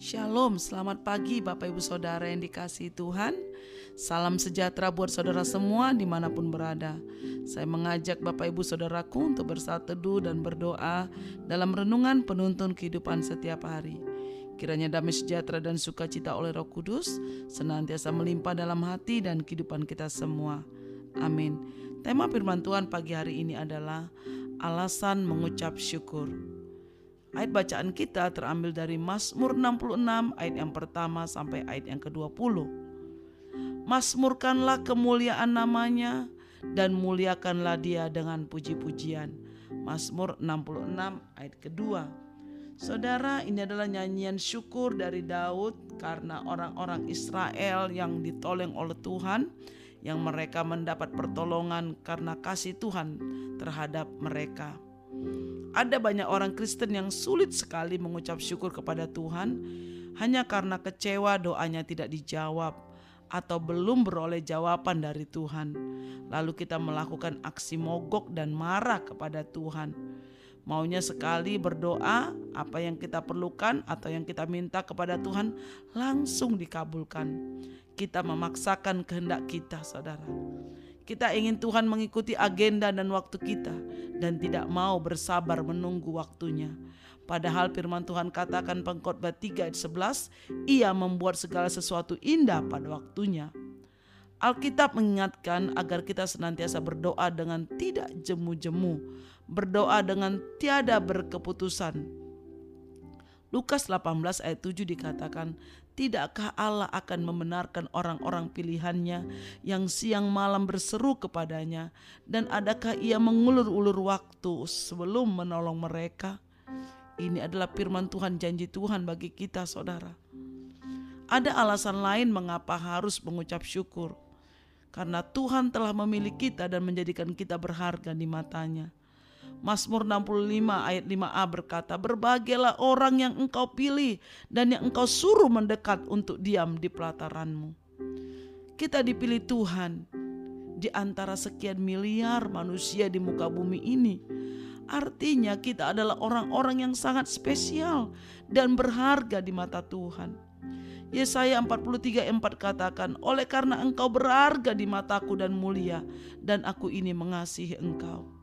Shalom, selamat pagi Bapak Ibu Saudara yang dikasih Tuhan. Salam sejahtera buat saudara semua di mana pun berada. Saya mengajak Bapak Ibu Saudaraku untuk bersatu teduh dan berdoa Dalam renungan penuntun kehidupan setiap hari. Kiranya damai sejahtera dan sukacita oleh roh kudus Senantiasa melimpah dalam hati dan kehidupan kita semua. Amin. Tema firman Tuhan pagi hari ini adalah Alasan mengucap syukur Ayat bacaan kita terambil dari Mazmur 66 ayat yang pertama sampai ayat yang ke-20. Masmurkanlah kemuliaan namanya dan muliakanlah dia dengan puji-pujian. Mazmur 66 ayat kedua. Saudara, ini adalah nyanyian syukur dari Daud karena orang-orang Israel yang ditolong oleh Tuhan, yang mereka mendapat pertolongan karena kasih Tuhan terhadap mereka. Ada banyak orang Kristen yang sulit sekali mengucap syukur kepada Tuhan hanya karena kecewa doanya tidak dijawab atau belum beroleh jawaban dari Tuhan. Lalu kita melakukan aksi mogok dan marah kepada Tuhan. Maunya sekali berdoa, apa yang kita perlukan atau yang kita minta kepada Tuhan langsung dikabulkan. Kita memaksakan kehendak kita, saudara. Kita ingin Tuhan mengikuti agenda dan waktu kita dan tidak mau bersabar menunggu waktunya. Padahal firman Tuhan katakan pengkhotbah 3 ayat 11, ia membuat segala sesuatu indah pada waktunya. Alkitab mengingatkan agar kita senantiasa berdoa dengan tidak jemu-jemu, berdoa dengan tiada berkeputusan. Lukas 18 ayat 7 dikatakan, Tidakkah Allah akan membenarkan orang-orang pilihannya yang siang malam berseru kepadanya? Dan adakah ia mengulur-ulur waktu sebelum menolong mereka? Ini adalah firman Tuhan, janji Tuhan bagi kita saudara. Ada alasan lain mengapa harus mengucap syukur. Karena Tuhan telah memilih kita dan menjadikan kita berharga di matanya. Mazmur 65 ayat 5a berkata, Berbahagialah orang yang engkau pilih dan yang engkau suruh mendekat untuk diam di pelataranmu. Kita dipilih Tuhan di antara sekian miliar manusia di muka bumi ini. Artinya kita adalah orang-orang yang sangat spesial dan berharga di mata Tuhan. Yesaya 43 4 katakan, Oleh karena engkau berharga di mataku dan mulia, dan aku ini mengasihi engkau.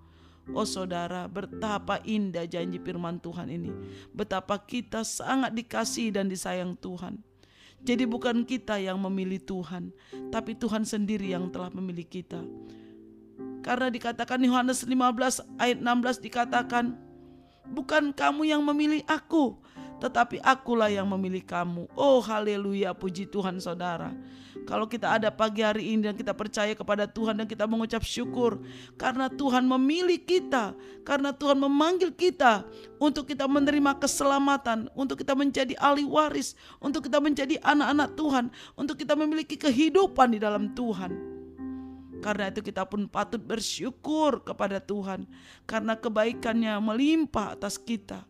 Oh saudara, betapa indah janji firman Tuhan ini. Betapa kita sangat dikasih dan disayang Tuhan. Jadi bukan kita yang memilih Tuhan, tapi Tuhan sendiri yang telah memilih kita. Karena dikatakan Yohanes 15 ayat 16 dikatakan, bukan kamu yang memilih aku, tetapi akulah yang memilih kamu. Oh haleluya, puji Tuhan saudara. Kalau kita ada pagi hari ini dan kita percaya kepada Tuhan dan kita mengucap syukur karena Tuhan memilih kita, karena Tuhan memanggil kita untuk kita menerima keselamatan, untuk kita menjadi ahli waris, untuk kita menjadi anak-anak Tuhan, untuk kita memiliki kehidupan di dalam Tuhan. Karena itu kita pun patut bersyukur kepada Tuhan karena kebaikannya melimpah atas kita.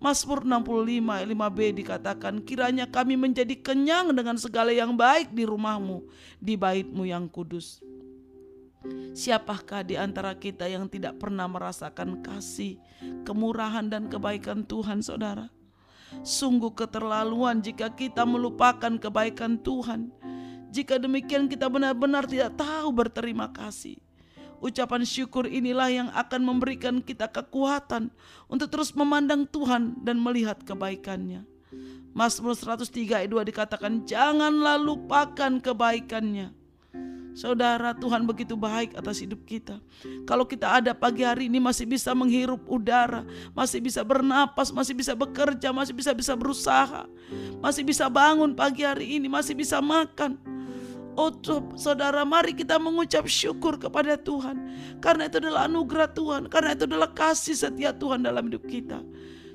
Mazmur 65 5b dikatakan kiranya kami menjadi kenyang dengan segala yang baik di rumahmu, di baitmu yang kudus. Siapakah di antara kita yang tidak pernah merasakan kasih, kemurahan dan kebaikan Tuhan saudara? Sungguh keterlaluan jika kita melupakan kebaikan Tuhan. Jika demikian kita benar-benar tidak tahu berterima kasih. Ucapan syukur inilah yang akan memberikan kita kekuatan untuk terus memandang Tuhan dan melihat kebaikannya. Mazmur 103 ayat 2 dikatakan, janganlah lupakan kebaikannya. Saudara, Tuhan begitu baik atas hidup kita. Kalau kita ada pagi hari ini masih bisa menghirup udara, masih bisa bernapas, masih bisa bekerja, masih bisa bisa berusaha, masih bisa bangun pagi hari ini, masih bisa makan Oh saudara mari kita mengucap syukur kepada Tuhan. Karena itu adalah anugerah Tuhan. Karena itu adalah kasih setia Tuhan dalam hidup kita.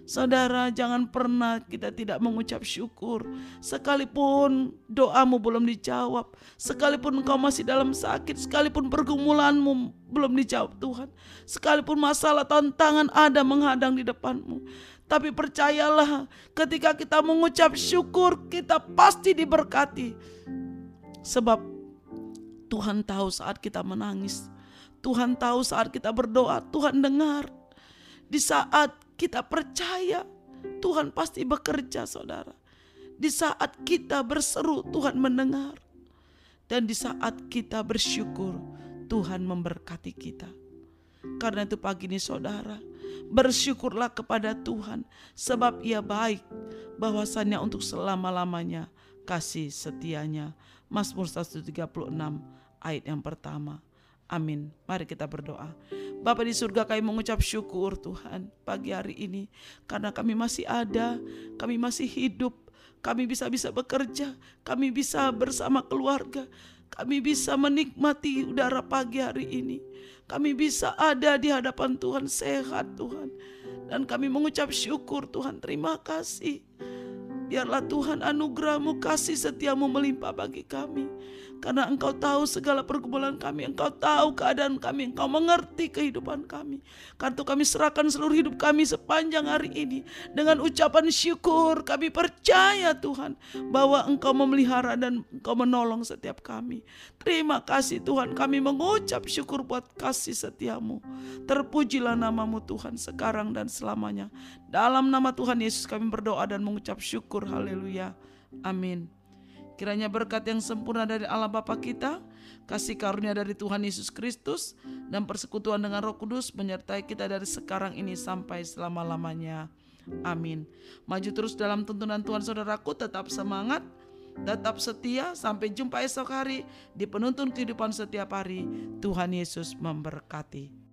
Saudara jangan pernah kita tidak mengucap syukur Sekalipun doamu belum dijawab Sekalipun engkau masih dalam sakit Sekalipun pergumulanmu belum dijawab Tuhan Sekalipun masalah tantangan ada menghadang di depanmu Tapi percayalah ketika kita mengucap syukur Kita pasti diberkati Sebab Tuhan tahu saat kita menangis. Tuhan tahu saat kita berdoa, Tuhan dengar. Di saat kita percaya, Tuhan pasti bekerja saudara. Di saat kita berseru, Tuhan mendengar. Dan di saat kita bersyukur, Tuhan memberkati kita. Karena itu pagi ini saudara, bersyukurlah kepada Tuhan sebab ia baik bahwasannya untuk selama-lamanya kasih setianya. Mazmur 136 ayat yang pertama. Amin. Mari kita berdoa. Bapa di surga kami mengucap syukur Tuhan pagi hari ini. Karena kami masih ada, kami masih hidup, kami bisa bisa bekerja, kami bisa bersama keluarga, kami bisa menikmati udara pagi hari ini. Kami bisa ada di hadapan Tuhan sehat Tuhan. Dan kami mengucap syukur Tuhan terima kasih. Biarlah Tuhan anugerahmu kasih setiamu melimpah bagi kami. Karena engkau tahu segala pergumulan kami, engkau tahu keadaan kami, engkau mengerti kehidupan kami. Karena itu kami serahkan seluruh hidup kami sepanjang hari ini. Dengan ucapan syukur kami percaya Tuhan bahwa engkau memelihara dan engkau menolong setiap kami. Terima kasih Tuhan kami mengucap syukur buat kasih setiamu. Terpujilah namamu Tuhan sekarang dan selamanya. Dalam nama Tuhan Yesus kami berdoa dan mengucap syukur. Haleluya. Amin. Kiranya berkat yang sempurna dari Allah Bapa kita, kasih karunia dari Tuhan Yesus Kristus, dan persekutuan dengan Roh Kudus menyertai kita dari sekarang ini sampai selama-lamanya. Amin. Maju terus dalam tuntunan Tuhan saudaraku, tetap semangat, tetap setia, sampai jumpa esok hari di penuntun kehidupan setiap hari. Tuhan Yesus memberkati.